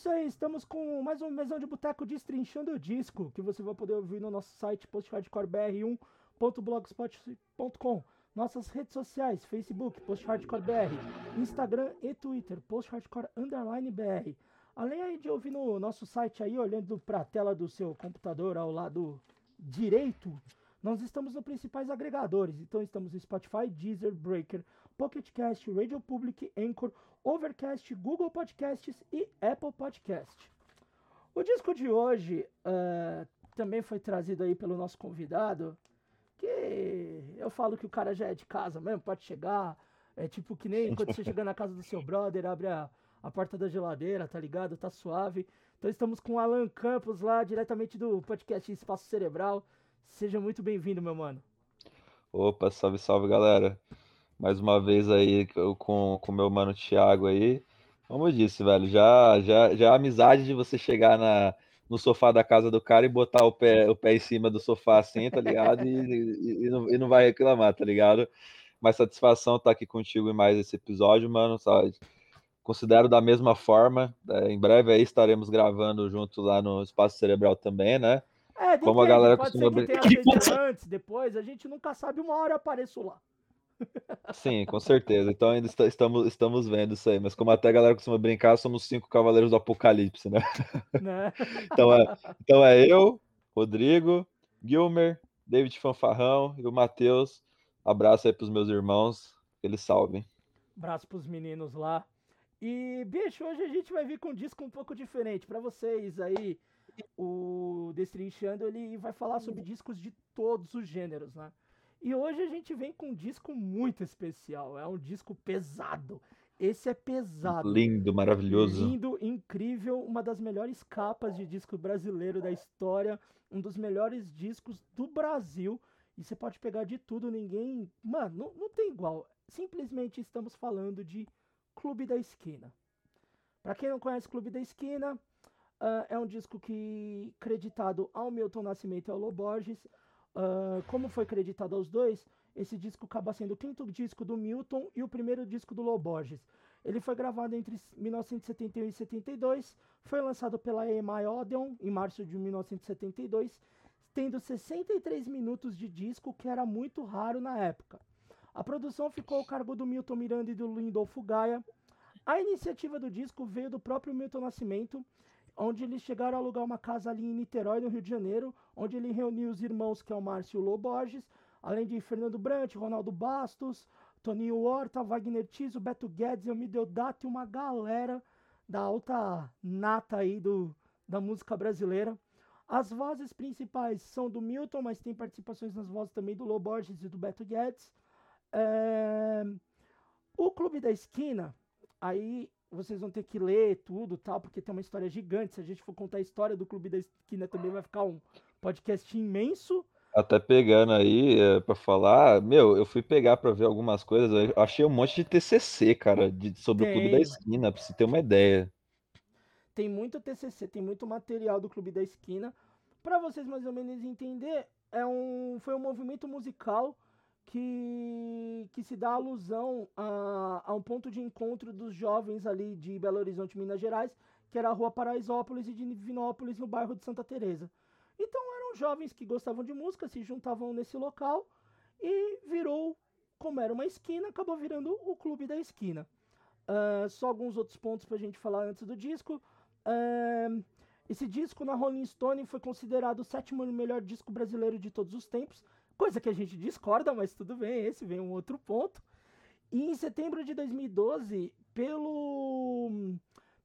isso aí, estamos com mais um mesão de boteco destrinchando o disco, que você vai poder ouvir no nosso site posthardcorebr1.blogspot.com. Nossas redes sociais, Facebook, posthardcorebr, Instagram e Twitter, posthardcore underline br. Além de ouvir no nosso site aí, olhando para a tela do seu computador ao lado direito, nós estamos nos principais agregadores. Então estamos no Spotify, Deezer, Breaker, Pocket Cast, Radio Public, Anchor, Overcast, Google Podcasts e Apple Podcast. O disco de hoje eh, também foi trazido aí pelo nosso convidado, que eu falo que o cara já é de casa mesmo, pode chegar. É tipo que nem quando você chega na casa do seu brother, abre a, a porta da geladeira, tá ligado? Tá suave. Então estamos com o Alan Campos lá, diretamente do podcast Espaço Cerebral. Seja muito bem-vindo, meu mano. Opa, salve, salve, galera. Mais uma vez aí eu com o meu mano Thiago aí. Como eu disse, velho, já, já, já a amizade de você chegar na, no sofá da casa do cara e botar o pé, o pé em cima do sofá assim, tá ligado? E, e, e não, e não vai reclamar, tá ligado? Mas satisfação estar aqui contigo em mais esse episódio, mano, sabe? Considero da mesma forma. é, em breve aí estaremos gravando junto lá no Espaço Cerebral também, né? É, Como a galera pode costuma ser que tenha antes, depois, a gente nunca sabe, uma hora eu apareço lá. Sim, com certeza. Então ainda está- estamos, estamos vendo isso aí. Mas como até a galera costuma brincar, somos cinco cavaleiros do apocalipse, né? Né? Então é, então é eu, Rodrigo, Gilmer, David Fanfarrão e o Matheus. Abraço aí pros meus irmãos. Que eles salvem. Abraço pros meninos lá. E, bicho, hoje a gente vai vir com um disco um pouco diferente. Pra vocês aí, o Destrinchando, ele vai falar sobre discos de todos os gêneros, né? E hoje a gente vem com um disco muito especial. É um disco pesado. Esse é pesado. Lindo, maravilhoso. Lindo, incrível, uma das melhores capas de disco brasileiro da história, um dos melhores discos do Brasil. E você pode pegar de tudo, ninguém. Mano, não, não tem igual. Simplesmente estamos falando de Clube da Esquina. Pra quem não conhece Clube da Esquina, ah, é um disco que creditado ao Milton Nascimento e ao Lô Ah, como foi creditado aos dois, esse disco acaba sendo o quinto disco do Milton e o primeiro disco do Lô Borges. Ele foi gravado entre 1971 e 72, foi lançado pela EMI Odeon em março de 1972, tendo 63 minutos de disco, que era muito raro na época. A produção ficou ao cargo do Milton Miranda e do Lindolfo Gaia. A iniciativa do disco veio do próprio Milton Nascimento, onde eles chegaram a alugar uma casa ali em Niterói, no Rio de Janeiro, onde ele reuniu os irmãos, que é o Márcio e o além de Fernando Brant, Ronaldo Bastos, Toninho Horta, Wagner Tiso, Beto Guedes, Elmir Dato e uma galera da alta nata aí do, da música brasileira. As vozes principais são do Milton, mas tem participações nas vozes também do Lô Borges e do Beto Guedes. É, O Clube da Esquina, aí vocês vão ter que ler tudo tal, porque tem uma história gigante. Se a gente for contar a história do Clube da Esquina também vai ficar um podcast imenso. Até pegando aí é, para falar, meu, eu fui pegar para ver algumas coisas. Achei um monte de TCC, cara, de, sobre o Clube da Tem. Esquina, pra você ter uma ideia. Tem muito TCC, tem muito material do Clube da Esquina. Para vocês mais ou menos entender, é um, foi um movimento musical que, que se dá alusão a, a um ponto de encontro dos jovens ali de Belo Horizonte, Minas Gerais, que era a Rua Paraisópolis e de Divinópolis, no bairro de Santa Teresa. Então eram jovens que gostavam de música, se juntavam nesse local e virou, como era uma esquina, acabou virando o Clube da Esquina. Ah, só alguns outros pontos pra gente falar antes do disco. Ahn, esse disco na Rolling Stone foi considerado o sétimo melhor disco brasileiro de todos os tempos, coisa que a gente discorda, mas tudo bem, esse vem um outro ponto. E em setembro de 2012, pelo,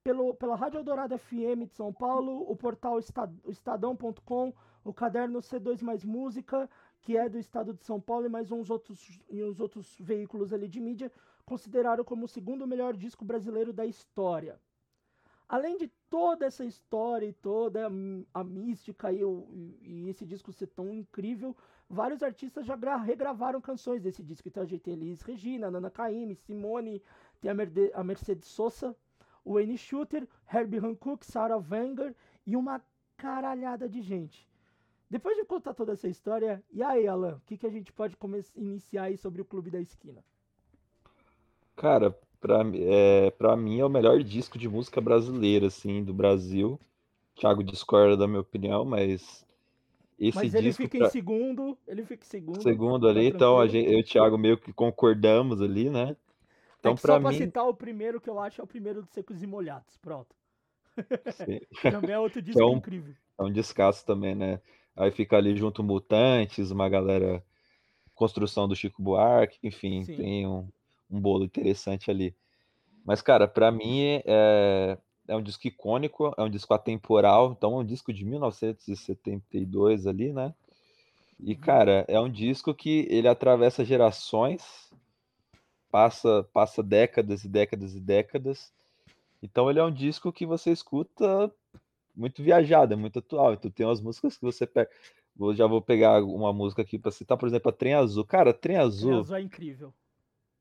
pelo pela Rádio Eldorado FM de São Paulo, o portal Estadão.com, o caderno C2 Mais Música, que é do estado de São Paulo, e mais uns outros, e uns outros veículos ali de mídia, consideraram como o segundo melhor disco brasileiro da história. além de toda essa história e toda a, a mística e, o, e, esse disco ser tão incrível, vários artistas já regravaram canções desse disco. Então a gente tem Elis Regina, Nana Caymmi, Simone, tem a, Merde a Mercedes Sosa, o Wayne Shooter, Herbie Hancock, Sarah Wenger e uma caralhada de gente. Depois de contar toda essa história, e aí, Alan, o que, que a gente pode iniciar aí sobre o Clube da Esquina? Cara, pra, é, pra mim é o melhor disco de música brasileira, assim, do Brasil. Thiago discorda da minha opinião, mas esse mas ele fica pra... em segundo, ele fica em segundo. Segundo ali, tá então a gente, eu e o Thiago meio que concordamos ali, né? Então, é para mim... pra citar o primeiro que eu acho é o primeiro dos Secos e Molhados, pronto. também é outro disco é um, incrível. É um descasso também, né? Aí fica ali junto Mutantes, uma galera. Construção do Chico Buarque, enfim, Sim. tem um, um bolo interessante ali. Mas, cara, para mim é, é um disco icônico, é um disco atemporal, então é um disco de 1972 ali, né? E, uhum. cara, é um disco que ele atravessa gerações, passa, passa décadas e décadas e décadas. Então ele é um disco que você escuta muito viajado, é muito atual. Então tem umas músicas que você pega. Vou, já vou pegar uma música aqui para citar, por exemplo, a Trem Azul. Cara, Trem Azul. Trem Azul é incrível.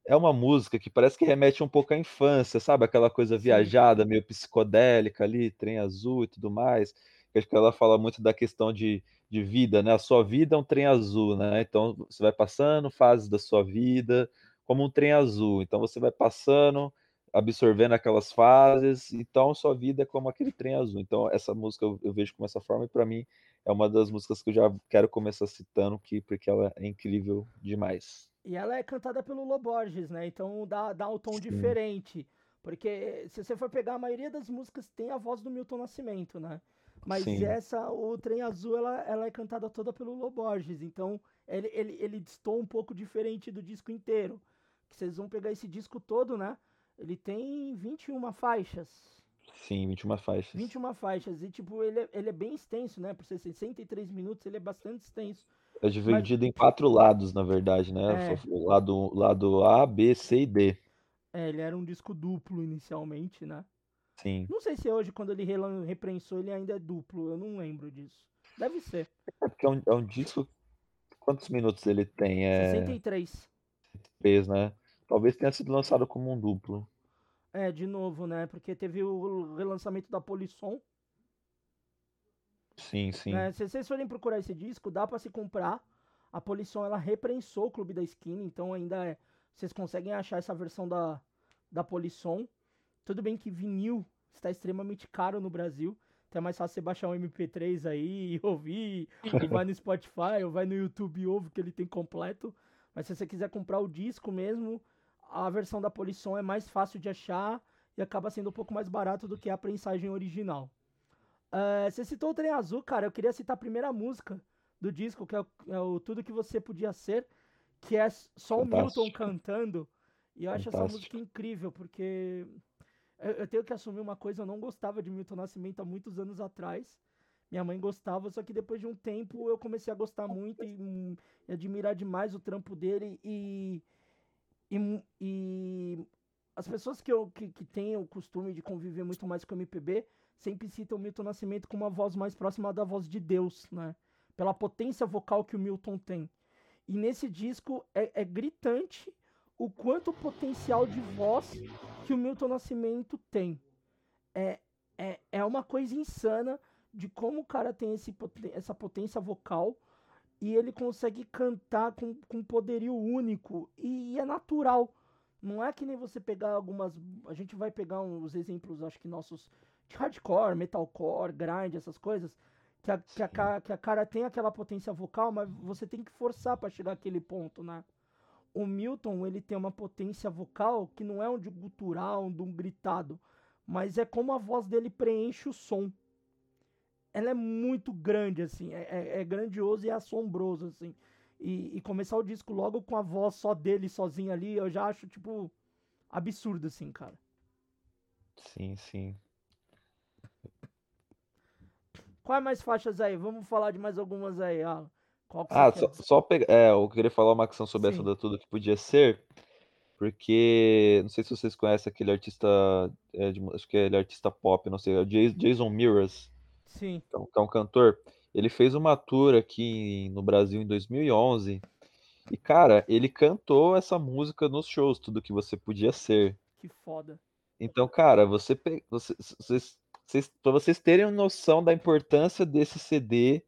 É uma música que parece que remete um pouco à infância, sabe? Aquela coisa viajada, meio psicodélica ali, Trem Azul e tudo mais. acho que ela fala muito da questão de, de vida, né? A sua vida é um trem azul, né? Então você vai passando fases da sua vida como um trem azul. Então você vai passando absorvendo aquelas fases, então sua vida é como aquele trem azul. Então essa música eu, eu vejo como essa forma e para mim é uma das músicas que eu já quero começar citando que porque ela é incrível demais. E ela é cantada pelo Loborges, né? Então dá, dá um tom Sim. diferente. Porque se você for pegar a maioria das músicas tem a voz do Milton Nascimento, né? Mas Sim. essa, o Trem Azul, ela, ela é cantada toda pelo Loborges. Então ele, ele, ele distou um pouco diferente do disco inteiro. Que vocês vão pegar esse disco todo, né? Ele tem 21 faixas. Sim, 21 faixas. 21 faixas. E, tipo, ele é, ele é bem extenso, né? Por ser 63 minutos, ele é bastante extenso. É dividido Mas... em quatro lados, na verdade, né? É. Lado, lado A, B, C e D. É, ele era um disco duplo inicialmente, né? Sim. Não sei se hoje, quando ele reprensou, ele ainda é duplo. Eu não lembro disso. Deve ser. É porque é um, é um disco. Quantos minutos ele tem? É... 63. 63, né? Talvez tenha sido lançado como um duplo. É, de novo, né? Porque teve o relançamento da Polisson. Sim, sim. É, se vocês forem procurar esse disco, dá para se comprar. A Polisson, ela reprensou o Clube da Esquina, então ainda é... Vocês conseguem achar essa versão da, da Polisson. Tudo bem que vinil está extremamente caro no Brasil. Então é mais fácil você baixar um MP3 aí e ouvir. ou vai no Spotify, ou vai no YouTube e ouve que ele tem completo. Mas se você quiser comprar o disco mesmo, a versão da Polisson é mais fácil de achar e acaba sendo um pouco mais barato do que a prensagem original. Uh, você citou o Trem Azul, cara, eu queria citar a primeira música do disco, que é o, é o Tudo Que Você Podia Ser, que é só o Milton cantando. E eu acho essa música incrível, porque eu, eu, tenho que assumir uma coisa, eu não gostava de Milton Nascimento há muitos anos atrás. Minha mãe gostava, só que depois de um tempo eu comecei a gostar muito e, e admirar demais o trampo dele. E e, e as pessoas que, eu, que, que têm o costume de conviver muito mais com o MPB sempre citam o Milton Nascimento como uma voz mais próxima da voz de Deus, né? Pela potência vocal que o Milton tem. E nesse disco é, é gritante o quanto potencial de voz que o Milton Nascimento tem. É, é, é uma coisa insana de como o cara tem esse, essa potência vocal e ele consegue cantar com, com poderio único e, e, é natural. Não é que nem você pegar algumas. A gente vai pegar uns exemplos, acho que nossos de hardcore, metalcore, grind, essas coisas. Que a, que a, que a cara tem aquela potência vocal, mas você tem que forçar para chegar àquele ponto, né? O Milton, ele tem uma potência vocal que não é um de gutural, um de um gritado, mas é como a voz dele preenche o som ela é muito grande, assim, é, é, é grandioso e assombroso, assim. E, e, começar o disco logo com a voz só dele sozinho ali, eu já acho, tipo, absurdo, assim, cara. Sim, sim. Quais mais faixas aí? Vamos falar de mais algumas aí, ah. ah, só, só pegar. É, eu queria falar uma questão sobre sim. essa da tudo que podia ser. porque não sei se vocês conhecem aquele artista, é, de, acho que ele é artista pop, não sei, é o Jason Mraz. Sim. Que é, um, que é um cantor. Ele fez uma tour aqui no Brasil em 2011 e, cara, ele cantou essa música nos shows, tudo que você podia ser. Que foda. Então, cara, você, você, vocês, vocês, para vocês terem noção da importância desse CD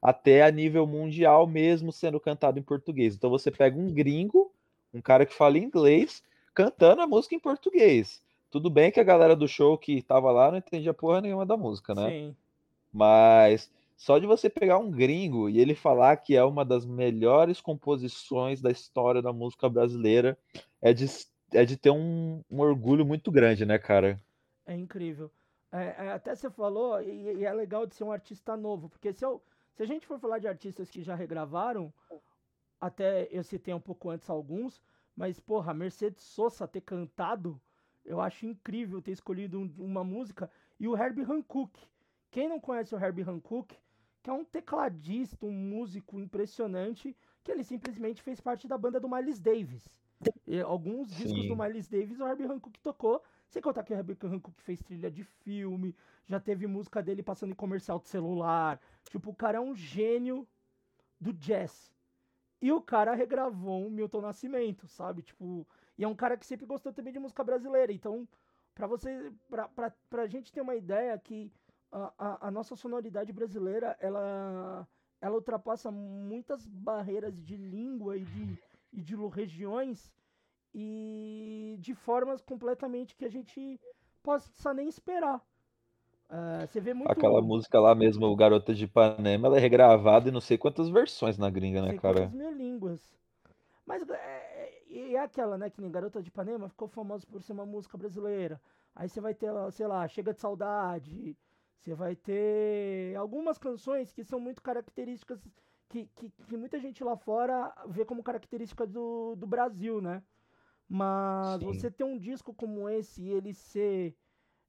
até a nível mundial, mesmo sendo cantado em português. Então, você pega um gringo, um cara que fala inglês, cantando a música em português. Tudo bem que a galera do show que tava lá não entendia porra nenhuma da música, né? Sim. Mas só de você pegar um gringo e ele falar que é uma das melhores composições da história da música brasileira, é de, é de ter um, um orgulho muito grande, né, cara? É incrível. É, é, até você falou, e, e, é legal de ser um artista novo, porque se, eu, se a gente for falar de artistas que já regravaram, até eu citei um pouco antes alguns, mas, porra, Mercedes Sosa ter cantado, eu acho incrível ter escolhido um, uma música, e o Herbie Hancock. Quem não conhece o Herbie Hancock, que é um tecladista, um músico impressionante, que ele simplesmente fez parte da banda do Miles Davis. E alguns Sim. discos do Miles Davis o Herbie Hancock tocou, sem contar que o Herbie Hancock fez trilha de filme, já teve música dele passando em comercial de celular. Tipo, o cara é um gênio do jazz. E o cara regravou um Milton Nascimento, sabe? Tipo, e é um cara que sempre gostou também de música brasileira. Então, pra você, pra, pra, pra gente ter uma ideia que a, a, nossa sonoridade brasileira, ela, ela ultrapassa muitas barreiras de língua e de, e de regiões e de formas completamente que a gente possa nem esperar. Uh, você vê muito. Aquela música lá mesmo, o Garota de Ipanema, ela é regravada em não sei quantas versões na gringa, né, cara? Mil línguas. Mas é, é, é aquela, né, que nem Garota de Ipanema ficou famosa por ser uma música brasileira. Aí você vai ter, sei lá, Chega de Saudade, você vai ter algumas canções que são muito características, que, que, que muita gente lá fora vê como característica do, do Brasil, né? Mas Sim. você ter um disco como esse e ele ser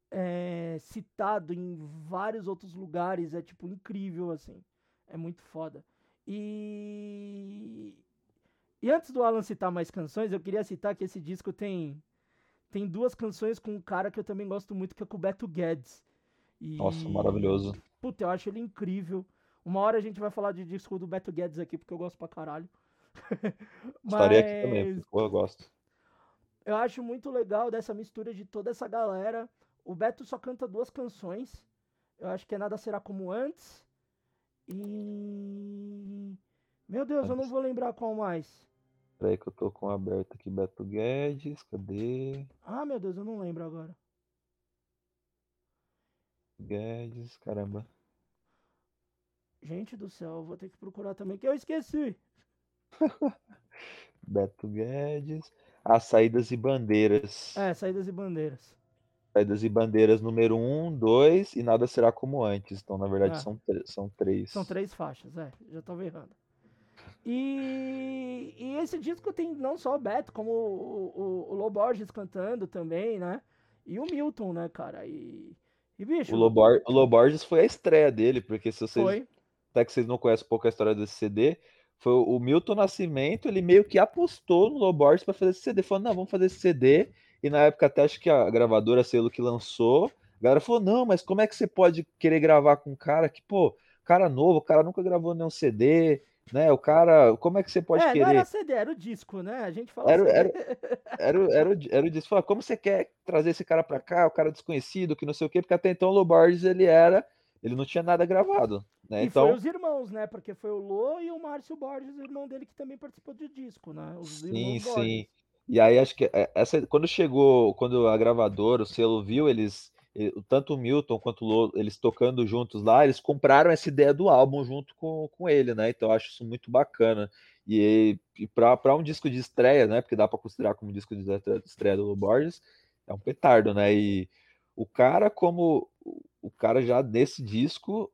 é, citado em vários outros lugares é, tipo, incrível, assim. É muito foda. E... E antes do Alan citar mais canções, eu queria citar que esse disco tem tem duas canções com um cara que eu também gosto muito, que é com o Beto Guedes. E... Nossa, maravilhoso. Puta, eu acho ele incrível. Uma hora a gente vai falar de disco do Beto Guedes aqui, porque eu gosto pra caralho. Estarei Mas... aqui também, porque eu gosto. Eu acho muito legal dessa mistura de toda essa galera. O Beto só canta duas canções. Eu acho que é Nada Será Como Antes. E. Meu Deus, eu não vou lembrar qual mais. Peraí que eu tô com aberto aqui Beto Guedes, cadê? Ah, meu Deus, eu não lembro agora. Guedes, caramba. Gente do céu, vou ter que procurar também, que eu esqueci. Beto Guedes. As saídas e bandeiras. É, saídas e bandeiras. Saídas e bandeiras número 1, um, 2 e nada será como antes. Então, na verdade, é. são, são três. São três faixas, é. Já tava errando. E, e esse disco tem não só o Beto, como o, o, o Low Borges cantando também, né? E o Milton, né, cara? E, e bicho. O Lobor, o Loborges foi a estreia dele, porque se vocês. Foi. Até que vocês não conhecem um pouco a história desse CD, foi o Milton Nascimento, ele meio que apostou no Loborges para fazer esse CD. Falou, não, vamos fazer esse CD. E na época, até acho que a gravadora selo que lançou, a galera falou: não, mas como é que você pode querer gravar com um cara que, pô, cara novo, o cara nunca gravou nenhum CD, né? O cara, como é que você pode é, querer? Não era CD, era o disco, né? A gente fala era, assim. era, era, era, o, era o disco. Fala, como você quer trazer esse cara pra cá, o cara desconhecido, que não sei o quê, porque até então o Loborges, ele era, ele não tinha nada gravado. Né? E então... foi os irmãos, né? Porque foi o Lô e o Márcio Borges, o irmão dele, que também participou do disco, né? Os sim, sim. E aí acho que é, essa, quando chegou, quando a gravadora, o selo viu eles tanto o Milton quanto o Lô, eles tocando juntos lá, eles compraram essa ideia do álbum junto com, com ele, né? Então eu acho isso muito bacana. E, e para um disco de estreia, né? Porque dá para considerar como disco de estreia do Lô Borges, é um petardo, né? E o cara, como o cara já nesse disco,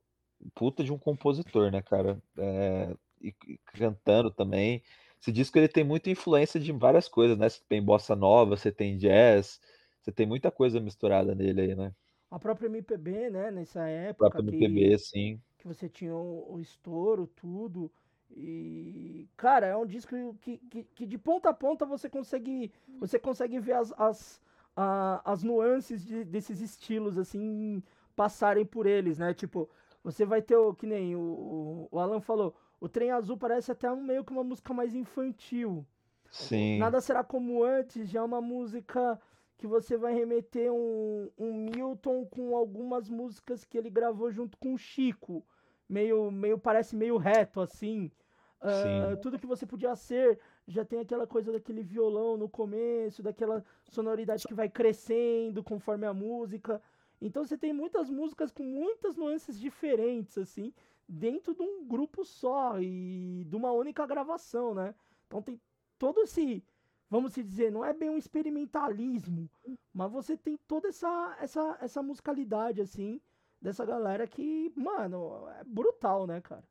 puta de um compositor, né, cara? É, e, e cantando também. Esse disco ele tem muita influência de várias coisas, né? Você tem bossa nova, você tem jazz, você tem muita coisa misturada nele aí, né? A própria MPB, né? Nessa época. A própria MPB, que, sim. Que você tinha o, o estouro, tudo. E, cara, é um disco que, que, que, de ponta a ponta você consegue, você consegue ver as, as, a, as nuances de, desses estilos, assim, passarem por eles, né? Tipo, você vai ter o que nem o, o Alan falou, o Trem Azul parece até meio que uma música mais infantil. Sim. Nada será como antes, já é uma música que você vai remeter um, um Milton com algumas músicas que ele gravou junto com o Chico. Meio, meio parece meio reto, assim. Uh, tudo que você podia ser já tem aquela coisa daquele violão no começo, daquela sonoridade que vai crescendo conforme a música. Então você tem muitas músicas com muitas nuances diferentes, assim, dentro de um grupo só e de uma única gravação, né? Então tem todo esse, vamos dizer, não é bem um experimentalismo, mas você tem toda essa, essa, essa musicalidade, assim, dessa galera que, mano, é brutal, né, cara?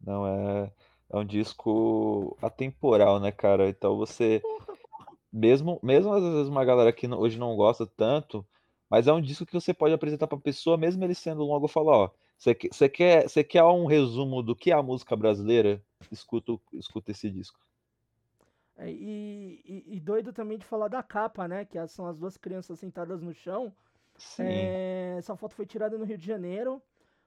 Não, é, é um disco atemporal, né, cara? Então você. Mesmo, mesmo às vezes uma galera que hoje não gosta tanto, mas é um disco que você pode apresentar pra pessoa, mesmo ele sendo longo, falar, ó, você, você, quer, você quer um resumo do que é a música brasileira? Escuta, escuta esse disco. É, e, e, e, doido também de falar da capa, né? Que são as duas crianças sentadas no chão. É, essa foto foi tirada no Rio de Janeiro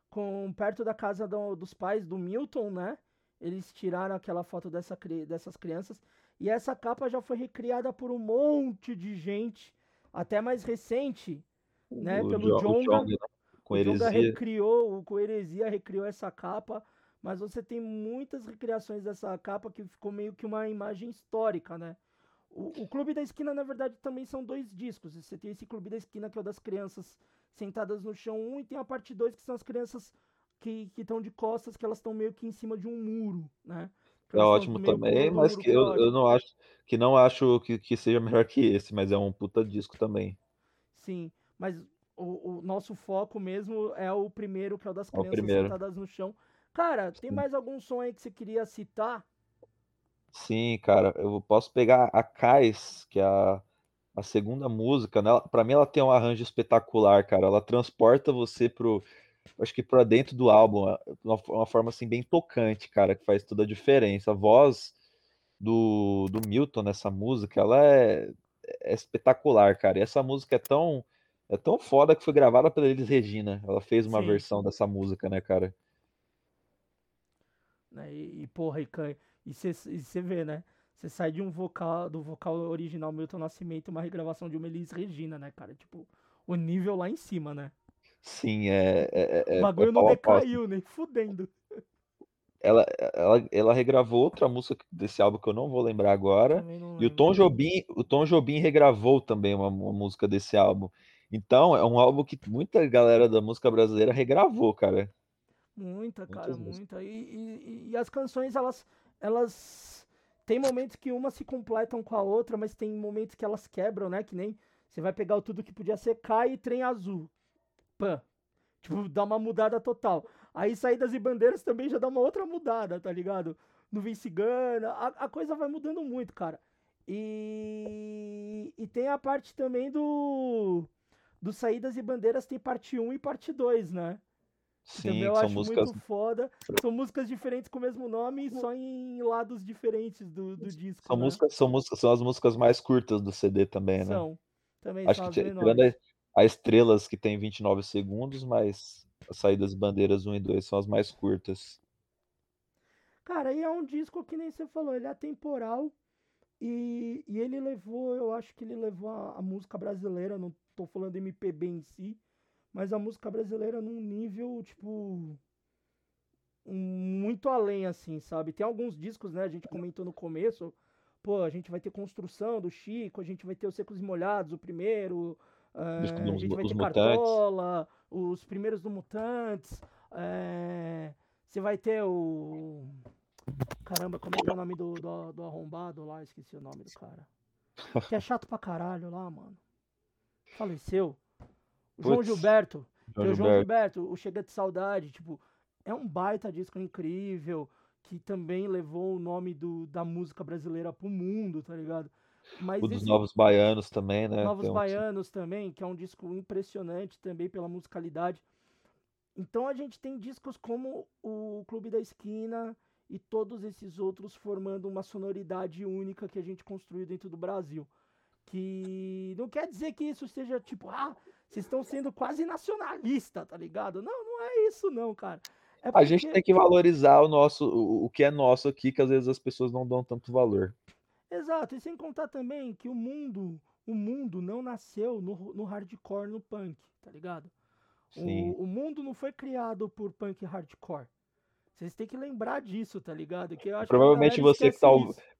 com perto da casa do, dos pais do Milton, né? Eles tiraram aquela foto dessa, dessas crianças. E essa capa já foi recriada por um monte de gente, até mais recente, né? O pelo jo Jonga. Jonga, né? Com o Jonga recriou, heresia recriou essa capa. Mas você tem muitas recriações dessa capa que ficou meio que uma imagem histórica, né? O, o Clube da Esquina, na verdade, também são dois discos. Você tem esse Clube da Esquina, que é o das crianças sentadas no chão 1, e tem a parte 2, que são as crianças que estão de costas, que elas estão meio que em cima de um muro, né? É ótimo também, mas que eu, eu não acho que não acho que, que seja melhor que esse, mas é um puta disco também. Sim, mas o, o nosso foco mesmo é o primeiro, que é o das crianças o sentadas no chão. Cara, tem mais algum som aí que você queria citar? Sim, cara, eu posso pegar a Cais, que é a, a segunda música, né? Para mim ela tem um arranjo espetacular, cara. Ela transporta você pro, acho que para dentro do álbum, é, uma, uma forma assim bem tocante, cara, que faz toda a diferença. A voz do, do Milton nessa música, ela é, é espetacular, cara. E essa música é tão é tão foda que foi gravada pela Elis Regina. Ela fez uma Sim. versão dessa música, né, cara? Né? E, e porra, e, e você vê, né? Você sai de um vocal, do vocal original Milton Nascimento, uma regravação de uma Elis Regina, né, cara? Tipo, o nível lá em cima, né? Sim, é. é, é o bagulho é não decaiu, nem fudendo. Ela, ela, ela regravou outra música desse álbum que eu não vou lembrar agora. E o Tom Jobim, o Tom Jobim regravou também uma, uma música desse álbum. Então, é um álbum que muita galera da música brasileira regravou, cara. Muita, cara, muita. E, e, e, as canções, elas, elas. Tem momentos que uma se completam com a outra, mas tem momentos que elas quebram, né? Que nem você vai pegar o tudo que podia ser Cai e Trem Azul. Pã. Tipo, dá uma mudada total. Aí Saídas e Bandeiras também já dá uma outra mudada, tá ligado? No Vem Cigana. A, a coisa vai mudando muito, cara. E, e tem a parte também do. Do Saídas e Bandeiras tem parte 1 e parte 2, né? Sim, eu acho músicas... muito foda. São músicas diferentes com o mesmo nome, só em lados diferentes do, do disco. São, né? músicas, são, músicas, são as músicas mais curtas do CD também, né? São. Também acho são que tirando a, a Estrelas, que tem 29 segundos, mas as saídas bandeiras 1 e 2 são as mais curtas. Cara, e é um disco que nem você falou, ele é atemporal. E, e ele levou, eu acho que ele levou a, a música brasileira, não tô falando MPB em si, mas a música brasileira num nível, tipo, muito além, assim, sabe? Tem alguns discos, né? A gente comentou no começo. Pô, a gente vai ter Construção do Chico, a gente vai ter os Secos e Molhados, o primeiro. Uh, a gente vai ter Cartola, os primeiros do Mutantes. É, você vai ter o. Caramba, como é que é o nome do, do, do arrombado lá? Esqueci o nome do cara. Que é chato pra caralho lá, mano. Faleceu. João Gilberto. João, João Gilberto, o Chega de Saudade, tipo, é um baita disco incrível, que também levou o nome do, da música brasileira pro mundo, tá ligado? Mas o dos esse... Novos Baianos também, né? Novos Baianos também, que é um disco impressionante também pela musicalidade. Então a gente tem discos como o Clube da Esquina e todos esses outros formando uma sonoridade única que a gente construiu dentro do Brasil. Que não quer dizer que isso seja tipo, ah, vocês estão sendo quase nacionalista, tá ligado? Não, não é isso não, cara. É porque... A gente tem que valorizar o nosso, o, que é nosso aqui, que às vezes as pessoas não dão tanto valor. Exato, e sem contar também que o mundo, o mundo não nasceu no, no hardcore, no punk, tá ligado? O, o, mundo não foi criado por punk hardcore. Vocês têm que lembrar disso, tá ligado? Que provavelmente você que tá,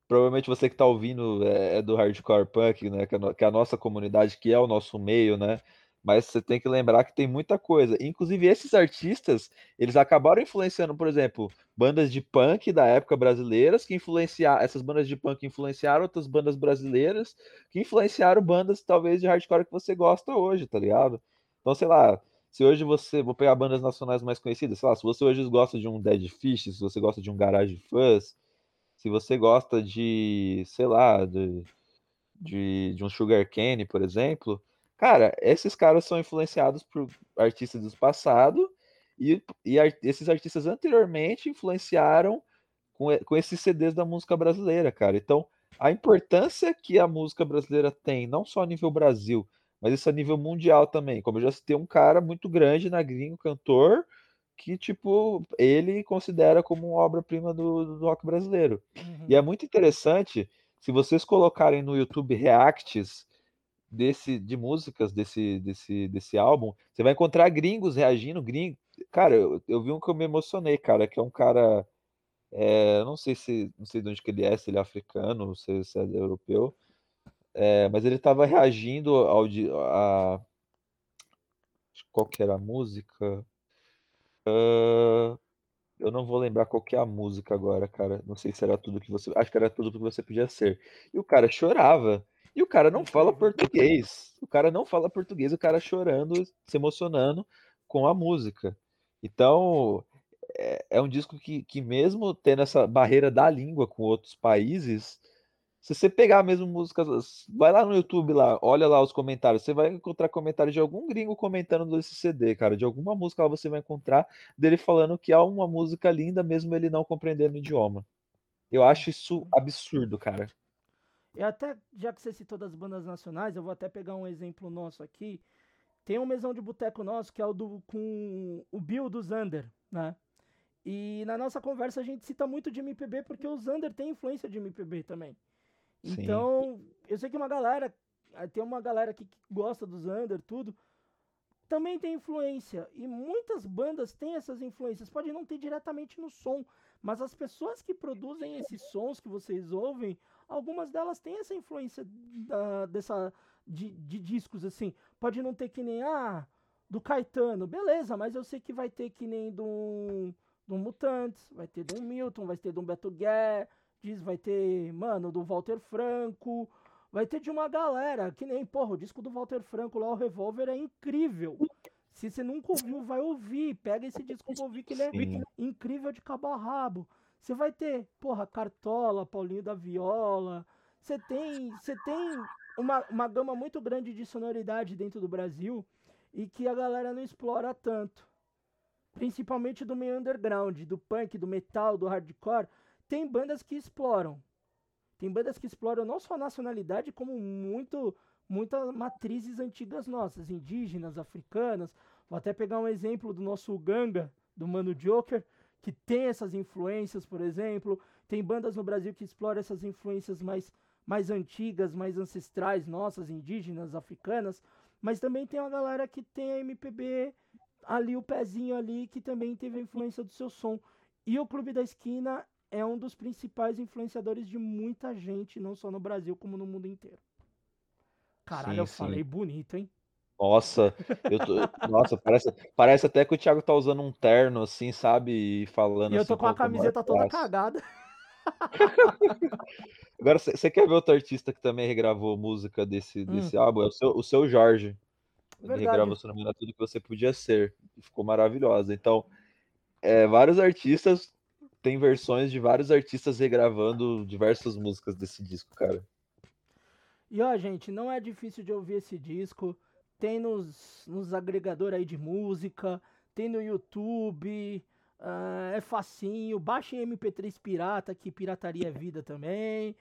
provavelmente você que tá ouvindo é, é, do hardcore punk, né? Que a, que a nossa comunidade, que é o nosso meio, né? Mas você tem que lembrar que tem muita coisa. Inclusive, esses artistas, eles acabaram influenciando, por exemplo, bandas de punk da época brasileiras, que influenciaram. Essas bandas de punk influenciaram outras bandas brasileiras, que influenciaram bandas, talvez, de hardcore que você gosta hoje, tá ligado? Então, sei lá, se hoje você. Vou pegar bandas nacionais mais conhecidas, sei lá, se você hoje gosta de um Dead Fish, se você gosta de um Garage Fuzz, se você gosta de, sei lá, de, de, de um Sugar Cane, por exemplo, cara, esses caras são influenciados por artistas do passado e, e esses artistas anteriormente influenciaram com, com esses CDs da música brasileira, cara. Então, a importância que a música brasileira tem, não só a nível Brasil, mas isso a nível mundial também. Como eu já citei um cara muito grande na gringo, cantor, que, tipo, ele considera como uma obra-prima do, do, rock brasileiro. Uhum. E é muito interessante, se vocês colocarem no YouTube reacts desse, de músicas desse, desse, desse álbum, você vai encontrar gringos reagindo, gringos. Cara, eu, eu vi um que eu me emocionei, cara, que é um cara. É, não sei se não sei de onde que ele é, se ele é africano, se, se é europeu, é, mas ele estava reagindo ao a qual que era a música? Uh, eu não vou lembrar qual que é a música agora, cara. Não sei se era tudo que você. Acho que era tudo que você podia ser. E o cara chorava. E o cara não fala português. O cara não fala português, o cara chorando, se emocionando com a música. Então, é, é um disco que, que, mesmo tendo essa barreira da língua com outros países, se você pegar mesmo músicas, vai lá no YouTube lá, olha lá os comentários, você vai encontrar comentários de algum gringo comentando desse CD, cara, de alguma música lá você vai encontrar dele falando que é uma música linda mesmo ele não compreendendo o idioma. Eu acho isso absurdo, cara. E até, já que você citou das bandas nacionais, eu vou até pegar um exemplo nosso aqui. Tem um mesão de boteco nosso que é o do com o Bill do Zander, né? E na nossa conversa a gente cita muito de MPB porque o Zander tem influência de MPB também. Então, eu sei que uma galera, eh, tem uma galera que gosta do Zander, tudo, também tem influência. E muitas bandas têm essas influências. Pode não ter diretamente no som, mas as pessoas que produzem esses sons que vocês ouvem, algumas delas têm essa influência da, dessa, de, de discos, assim. Pode não ter que nem, ah, do Caetano, beleza, mas eu sei que vai ter que nem do, do Mutantes, vai ter do Milton, vai ter do Beto Guerra, Diz, vai ter, mano, do Walter Franco. Vai ter de uma galera, que nem, porra, o disco do Walter Franco lá, o Revolver, é incrível. Se você nunca ouviu, vai ouvir. Pega esse disco pra ouvir, que ele é Sim. incrível de cabo a rabo. Você vai ter, porra, Cartola, Paulinho da Viola. Você tem, você tem uma, uma gama muito grande de sonoridade dentro do Brasil e que a galera não explora tanto. Principalmente do meio underground, do punk, do metal, do hardcore tem bandas que exploram. Tem bandas que exploram não só a nacionalidade, como muito, muitas matrizes antigas nossas, indígenas, africanas. Vou até pegar um exemplo do nosso Ganga, do Mano Joker, que tem essas influências, por exemplo. Tem bandas no Brasil que exploram essas influências mais, mais antigas, mais ancestrais nossas, indígenas, africanas. Mas também tem uma galera que tem a MPB ali, o pezinho ali, que também teve a influência do seu som. E o Clube da Esquina é um dos principais influenciadores de muita gente, não só no Brasil, como no mundo inteiro. Caralho, sim, eu sim. falei bonito, hein? Nossa, eu tô, nossa, parece, parece até que o Thiago tá usando um terno, assim, sabe? E falando. E eu tô assim, com a camiseta toda cagada. Agora, você quer ver outro artista que também regravou música desse, hum. desse álbum? É o seu, o seu Jorge. Ele regravou, se não me engano, tudo que você podia ser. Ficou maravilhosa. Então, é, vários artistas tem versões de vários artistas regravando diversas músicas desse disco, cara. E ó, gente, não é difícil de ouvir esse disco. Tem nos, nos agregadores aí de música, tem no YouTube. Uh, é facinho, baixa em MP3 pirata, que pirataria é vida também.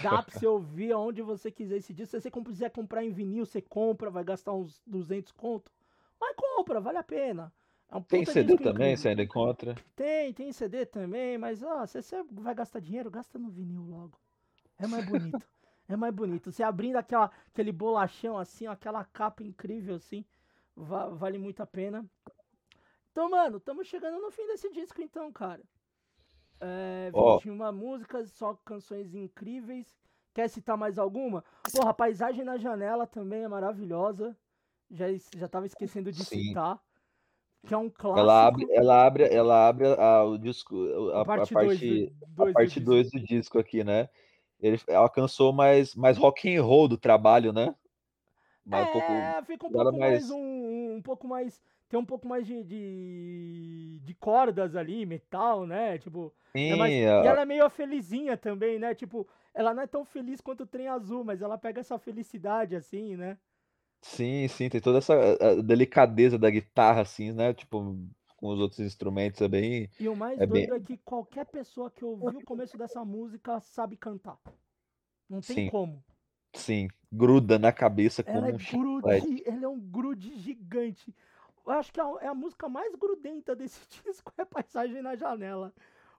Dá pra você ouvir aonde você quiser esse disco. Se você quiser comprar em vinil, você compra, vai gastar uns 200 conto. Mas compra, vale a pena. É um tem CD também, você ainda encontra? Tem, tem CD também, mas ó, se você vai gastar dinheiro, gasta no vinil logo. É mais bonito. é mais bonito. Você abrindo aquela, aquele bolachão assim, aquela capa incrível assim, va vale muito a pena. Então, mano, estamos chegando no fim desse disco então, cara. É, 21 oh. músicas, só canções incríveis. Quer citar mais alguma? Porra, a paisagem na janela também é maravilhosa. Já, já tava esquecendo de Sim. citar. Que é um clássico. Ela abre, ela abre, ela abre a, o disco, a, a parte 2 do, parte do, do, disco aqui, né? Ele alcançou mais, mais rock and roll do trabalho, né? Mais é, um pouco, fica um pouco mais, mais um, um pouco mais tem um pouco mais de, de, de cordas ali, metal, né? Tipo. Sim, é mais... E ela é meio felizinha também, né? Tipo, ela não é tão feliz quanto o trem azul, mas ela pega essa felicidade, assim, né? Sim, sim, tem toda essa delicadeza da guitarra, assim, né? Tipo, com os outros instrumentos é bem. E o mais é doido bem... é que qualquer pessoa que ouviu o começo dessa música sabe cantar. Não tem sim. como. Sim, gruda na cabeça com ela um é grude, Ela é um grude gigante eu acho que a, é a música mais grudenta desse disco é Paisagem na Janela.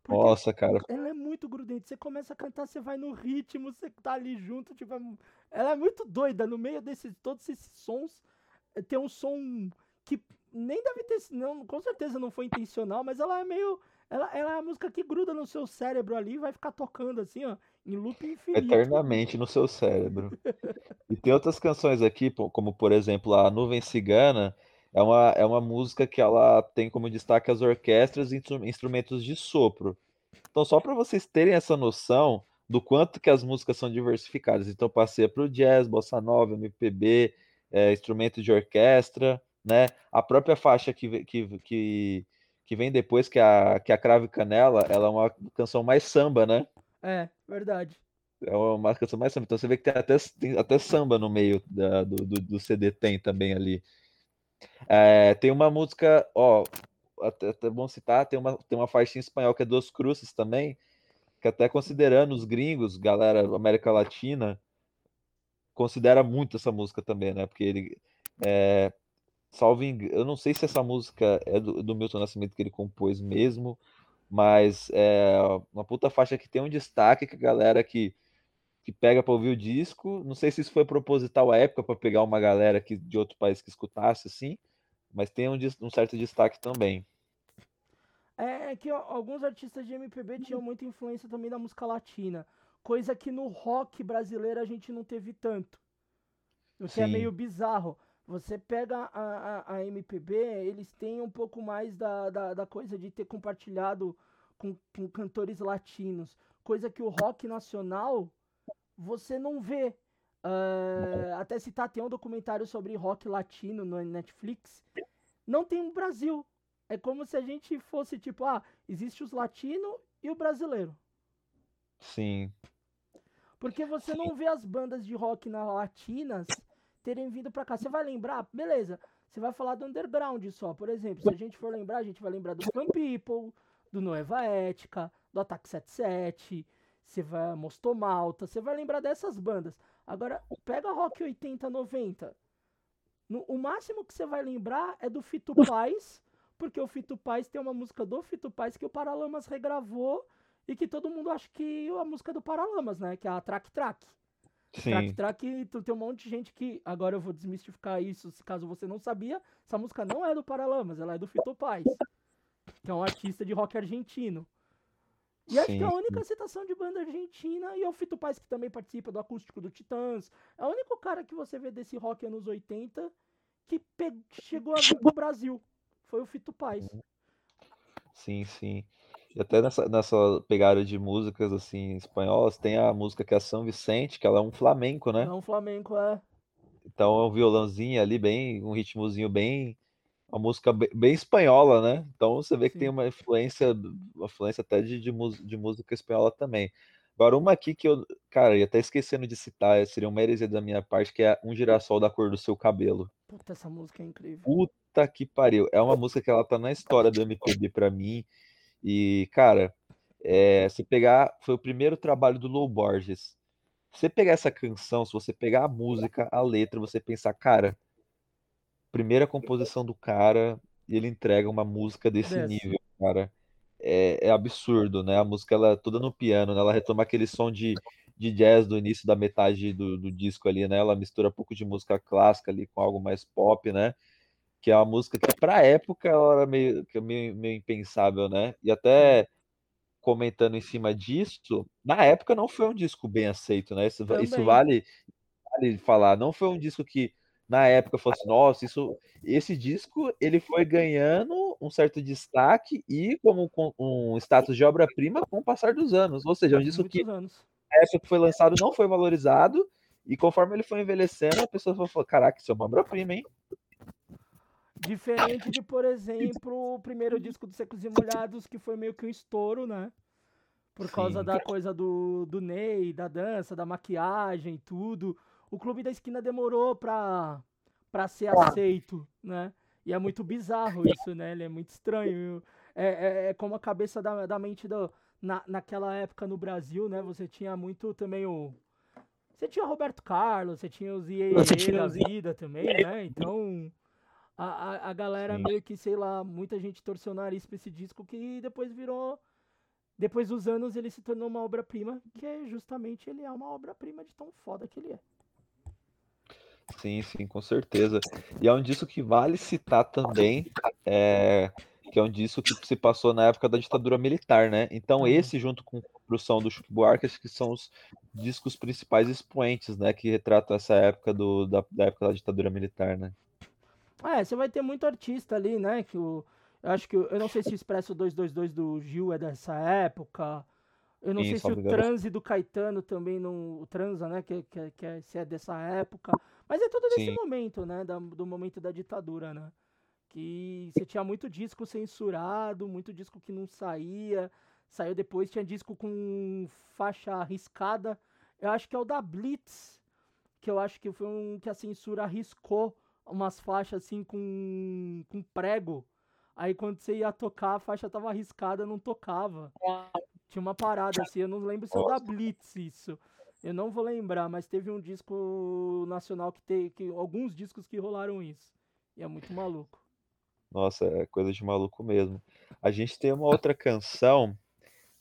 Nossa, cara. Ela é muito grudenta. Você começa a cantar, você vai no ritmo, você tá ali junto, tipo, é ela é muito doida. No meio desses todos esses sons, eh, tem um som que nem deve ter, não, com certeza não foi intencional, mas ela é meio, ela, ela é a música que gruda no seu cérebro ali, e vai ficar tocando assim, ó, em loop infinito. Eternamente no seu cérebro. e tem outras canções aqui, como por exemplo a Nuvem Cigana, é uma, é uma música que ela tem como destaque as orquestras e instrumentos de sopro. Então, só para vocês terem essa noção do quanto que as músicas são diversificadas. Então, passeia para o jazz, bossa nova, MPB, é, instrumento de orquestra, né? A própria faixa que, que, que, que vem depois, que é a, que é a Crave Canela, ela é uma canção mais samba, né? É, verdade. É uma canção mais samba. Então, você vê que tem até, tem até samba no meio da, do, do, do CD, tem também ali. É, tem uma música, ó, até, até bom citar, tem uma, tem uma faixa em espanhol que é Dos Cruces também, que até considerando os gringos, galera América Latina, considera muito essa música também, né? Porque ele, é, salvo eu não sei se essa música é do, do Milton Nascimento que ele compôs mesmo, mas é uma puta faixa que tem um destaque que a galera que que pega para ouvir o disco. Não sei se isso foi proposital à época para pegar uma galera que, de outro país que escutasse assim, mas tem um, um certo destaque também. É, é que ó, alguns artistas de MPB tinham muita influência também da música latina, coisa que no rock brasileiro a gente não teve tanto. O que é meio bizarro. Você pega a, a, a, MPB, eles têm um pouco mais da, da, da coisa de ter compartilhado com, com cantores latinos, coisa que o rock nacional você não vê. Uh, até citar, tem um documentário sobre rock latino no Netflix. Não tem um Brasil. É como se a gente fosse tipo, ah, existe os latinos e o brasileiro. Sim. Porque você Sim. não vê as bandas de rock na latinas terem vindo pra cá. Você vai lembrar, beleza. Você vai falar do underground só, por exemplo. Se a gente for lembrar, a gente vai lembrar do Fun People, do Nova Ética, do Ataque 77, você vai Mostou Malta, você vai lembrar dessas bandas. Agora, pega Rock 80, 90. No, o máximo que você vai lembrar é do Fito Paz, porque o Fito Paz tem uma música do Fito Paz que o Paralamas regravou e que todo mundo acha que é a música do Paralamas, né? Que é a Track Track. Sim. Track Track, tu tem um monte de gente que. Agora eu vou desmistificar isso, se caso você não sabia. Essa música não é do Paralamas, ela é do Fito Paz, que é um artista de rock argentino. E acho que é a única citação de banda argentina, e é o Fito Paz que também participa do acústico do Titãs. É o único cara que você vê desse rock anos 80 que chegou a vir pro Brasil. Foi o Fito Paz. Sim, sim. E até nessa, nessa pegada de músicas assim espanholas, tem a música que é São Vicente, que ela é um flamenco, né? É um flamenco, é. Então é um violãozinho ali, bem, um ritmozinho bem uma música bem, bem, espanhola, né? Então você vê que Sim. tem uma influência, uma influência até de, de, de, música espanhola também. Agora, uma aqui que eu, cara, ia até esquecendo de citar, seria uma heresia da minha parte, que é Um Girassol da Cor do Seu Cabelo. Puta, essa música é incrível. Puta que pariu. É uma música que ela tá na história do MPB pra mim. E, cara, é, se pegar. Foi o primeiro trabalho do Low Borges. Você pegar essa canção, se você pegar a música, a letra, você pensar, cara, primeira composição do cara e ele entrega uma música desse nível, cara. É, é absurdo, né? A música ela é toda no piano, né? Ela retoma aquele som de, de jazz do início da metade do, do disco ali, né? Ela mistura um pouco de música clássica ali com algo mais pop, né? Que é uma música que pra época ela era meio, que meio, meio impensável, né? E até comentando em cima disso, na época não foi um disco bem aceito, né? Isso, isso vale, vale falar. Não foi um disco que na época falou assim, nossa, isso, esse disco ele foi ganhando um certo destaque e como com- um status de obra-prima com o passar dos anos. Ou seja, é um disco que anos. na época que foi lançado não foi valorizado e conforme ele foi envelhecendo, a pessoa falou, caraca, isso é uma obra-prima, hein? Diferente de, por exemplo, o primeiro disco dos Secos e Molhados, que foi meio que um estouro, né? Por causa Sim. da coisa do, do Ney, da dança, da maquiagem, tudo. O Clube da Esquina demorou pra, pra ser aceito, né? E é muito bizarro isso, né? Ele é muito estranho. É, é, é como a cabeça da, da mente do, na, naquela época no Brasil, né? Você tinha muito também o. Você tinha o Roberto Carlos, você tinha os tinha da vida também, né? Então. A, a, a galera Sim. meio que, sei lá, muita gente torceu o nariz pra esse disco que depois virou. Depois dos anos ele se tornou uma obra-prima, que é justamente ele é uma obra-prima de tão foda que ele é. Sim, sim, com certeza. E é um disco que vale citar também, é, que é um disco que se passou na época da ditadura militar, né? Então Uhum. esse, junto com a construção do Chico Buarque, acho que são os discos principais expoentes, né? Que retratam essa época do, da, da época da ditadura militar, né? É, você vai ter muito artista ali, né? Que o, eu acho que. Eu não sei se o Expresso 222 do Gil é dessa época. Eu não Sim, sei se o transe do Caetano também não. O transa, né? Que, que, que é, se é dessa época. Mas é tudo desse Sim, momento, né? da- do momento da ditadura, né? Que você tinha muito disco censurado, muito disco que não saía. Saiu depois, tinha disco com faixa riscada. Eu acho que é o da Blitz, que eu acho que foi um que a censura arriscou umas faixas assim com, com prego. Aí quando você ia tocar, a faixa tava arriscada, não tocava. Tinha uma parada assim, eu não lembro se é o da Blitz isso. Eu não vou lembrar, mas teve um disco nacional que tem que alguns discos que rolaram isso. E é muito maluco. nossa, é coisa de maluco mesmo. A gente tem uma outra canção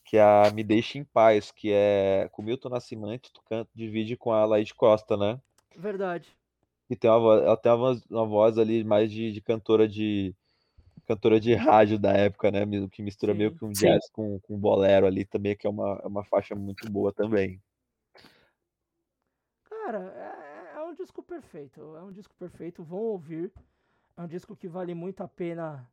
que é a Me Deixe em Paz, que é com Milton Nascimento, tu canta, divide com a Laís Costa, né? Verdade. que tem uma voz, ela tem uma voz, uma voz ali mais de, de cantora de cantora de rádio da época, né? Que mistura meio Sim. que um jazz com, com bolero ali também, que é uma, é uma faixa muito boa também. Cara, é, é um disco perfeito. É um disco perfeito. Vão ouvir. É um disco que vale muito a pena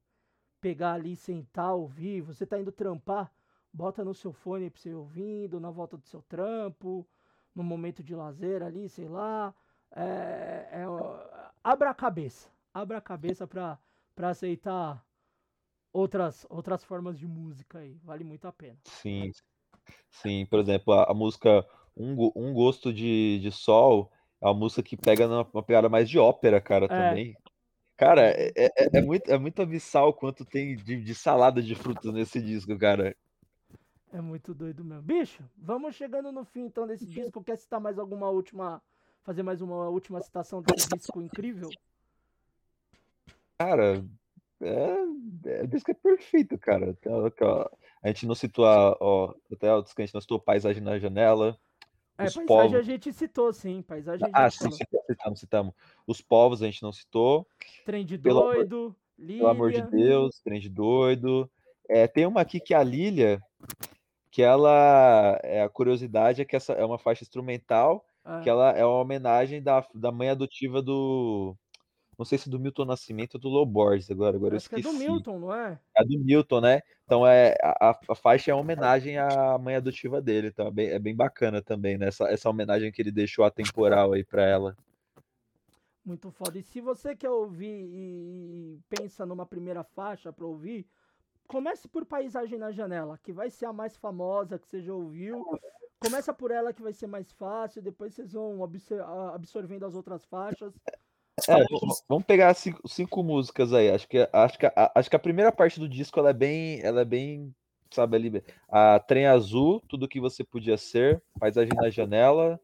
pegar ali, sentar, ouvir. Você tá indo trampar, bota no seu fone pra você ir ouvindo, na volta do seu trampo, no momento de lazer ali, sei lá. É, é, ó, abra a cabeça. Abra a cabeça pra, pra aceitar outras, outras formas de música aí. Vale muito a pena. Sim, sim. Por exemplo, a, a música um, um Gosto de, de Sol é uma música que pega numa uma pegada mais de ópera, cara, É, também. Cara, é, é, é- é muito, é muito abissal o quanto tem de, de salada de frutas nesse disco, cara. é muito doido mesmo. Bicho, vamos chegando no fim então desse disco. Quer citar mais alguma última. Fazer mais uma última citação desse disco incrível? Cara, é, é, o disco é perfeito, cara. Aqui, ó, A gente não citou a, ó, até outros que a gente não citou Paisagem na Janela, É, Os paisagem a Povos. gente citou, sim. Paisagem a Ah, sim, citamos, citamos. Os Povos a gente não citou. Trem de Pelo amor, doido, pelo amor de. Deus, Trem de Doido. É, tem uma aqui que é a Lilia, que ela, é, a curiosidade é que essa é uma faixa instrumental, que É, ela é uma homenagem da, da mãe adotiva do, não sei se do Milton Nascimento ou do Low Borges, agora, agora eu acho que é do esqueci. Milton, não é? É do Milton, né? Então é a, a- faixa é uma homenagem à mãe adotiva dele, então é bem, é bem bacana também, né? Essa, essa homenagem que ele deixou atemporal aí pra ela. Muito foda. E se você quer ouvir e, e pensa numa primeira faixa pra ouvir, comece por Paisagem na Janela, que vai ser a mais famosa que você já ouviu. Começa por ela que vai ser mais fácil, depois vocês vão absorvendo as outras faixas. É, vamos pegar cinco, cinco, músicas aí. Acho que, acho, que, a, acho que a primeira parte do disco ela é bem, ela é bem, sabe ali, a Trem Azul, tudo que você podia ser, Paisagem na Janela.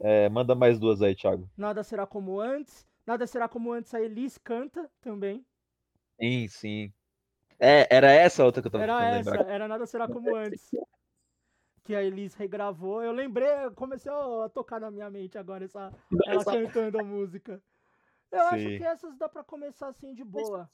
É, manda mais duas aí, Thiago. Nada será como antes. Nada será como antes. A Elis canta também. Sim, sim. É, era essa outra que eu tava Era essa, lembrar. era Nada Será Como Antes. Que a Elis regravou. Eu lembrei, começou a tocar na minha mente agora essa, ela cantando a música. Eu Sim. acho que essas dá para começar assim de boa.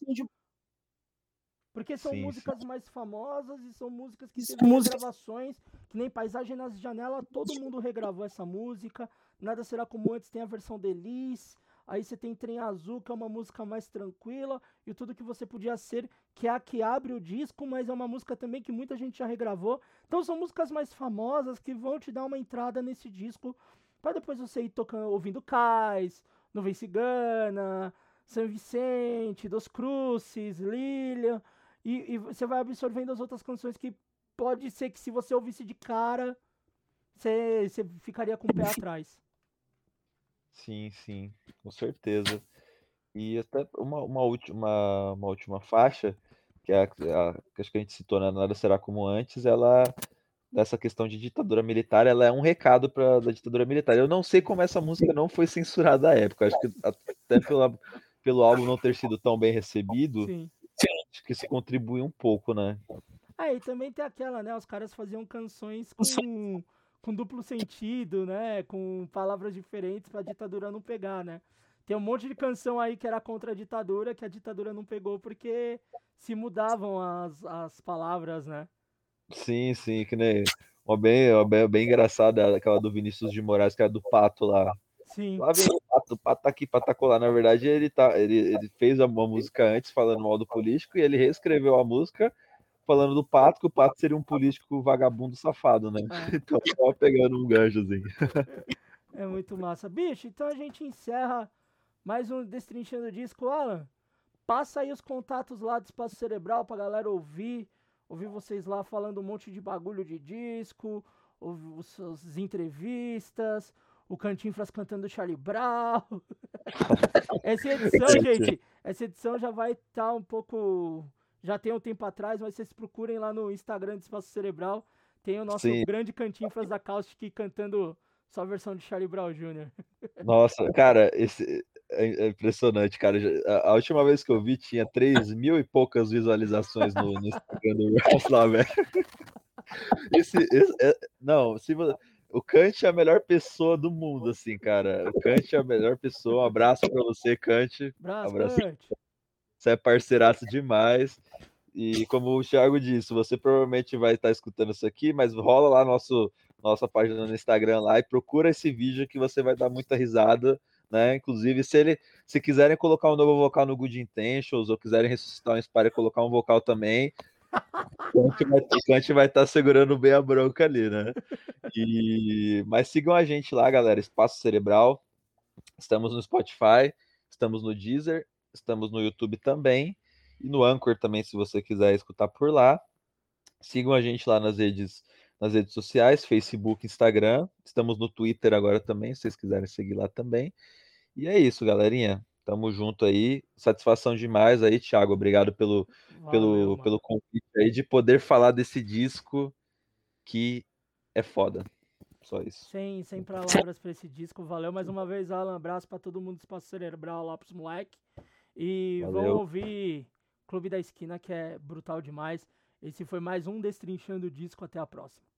Porque são sim, músicas sim. mais famosas e são músicas que teve música... gravações, que nem Paisagem nas Janelas, todo mundo regravou essa música. Nada será como antes, tem a versão de Elis. Aí você tem Trem Azul, que é uma música mais tranquila, e Tudo Que Você Podia Ser, que é a que abre o disco, mas é uma música também que muita gente já regravou. Então são músicas mais famosas que vão te dar uma entrada nesse disco, para depois você ir tocando, ouvindo Cais, Nuvem Cigana, São Vicente, Dos Cruzes, Lilian, e, e você vai absorvendo as outras canções que pode ser que se você ouvisse de cara, você, você ficaria com o pé atrás. Sim, sim, com certeza. E até uma, uma, última, uma última faixa, que é a, a, que acho que a gente citou, né? Nada será como antes, ela dessa questão de ditadura militar, ela é um recado para da ditadura militar. Eu não sei como essa música não foi censurada à época. Acho que até pela, pelo álbum não ter sido tão bem recebido, Sim. acho que isso contribui um pouco, né? Ah, e também tem aquela, né? Os caras faziam canções com com duplo sentido, né? Com palavras diferentes para a ditadura não pegar, né? Tem um monte de canção aí que era contra a ditadura, que a ditadura não pegou porque se mudavam as, as palavras, né? Sim, sim, que nem uma bem, uma bem, bem engraçada, aquela do Vinícius de Moraes, que era do Pato lá. Sim. Lá vem o Pato, o Pato tá aqui, Pato tá colar. Na verdade, ele, tá, ele, ele fez uma música antes falando mal do político e ele reescreveu a música falando do Pato, que o Pato seria um político vagabundo safado, né? É. Então, só pegando um ganchozinho. É muito massa. Bicho, então a gente encerra mais um Destrinchando Disco. Alan, passa aí os contatos lá do Espaço Cerebral pra galera ouvir. Ouvir vocês lá falando um monte de bagulho de disco, ouvir suas entrevistas, o Cantinfras cantando Charlie Brown. Essa edição, gente, essa edição já vai estar tá um pouco já tem um tempo atrás, mas vocês procurem lá no Instagram do Espaço Cerebral. Tem o nosso Sim. grande cantinho Fras da Caustic cantando só a versão de Charlie Brown Jr. Nossa, cara, esse é, é impressionante, cara. A última vez que eu vi tinha 3 mil e poucas visualizações no, no Instagram do Ross lá, velho. Esse, esse é, não, se você, o Kant é a melhor pessoa do mundo, assim, cara. O Kant é a melhor pessoa. Um abraço para você, Kant. Abraço, abraço. Kant. Você é parceiraço demais. E como o Thiago disse, você provavelmente vai estar escutando isso aqui, mas rola lá nosso, nossa página no Instagram lá e procura esse vídeo que você vai dar muita risada, né? Inclusive, se ele se quiserem colocar um novo vocal no Good Intentions ou quiserem ressuscitar um Spire e colocar um vocal também, o Kant vai estar segurando bem a bronca ali, né? E... Mas sigam a gente lá, galera. Espaço Cerebral. Estamos no Spotify, estamos no Deezer Estamos no YouTube também e no Anchor também, se você quiser escutar por lá. Sigam a gente lá nas redes, nas redes sociais, Facebook, Instagram. Estamos no Twitter agora também, se vocês quiserem seguir lá também. E é isso, galerinha. Tamo junto aí. Satisfação demais aí, Thiago. Obrigado pelo, Valeu, pelo, pelo convite aí de poder falar desse disco que é foda. Só isso. Sem, sem palavras para esse disco. Valeu mais uma vez, Alan. Abraço para todo mundo do Espaço Cerebral lá pros moleques. E Valeu. vão ouvir Clube da Esquina, que é brutal demais. Esse foi mais um Destrinchando o Disco. Até a próxima.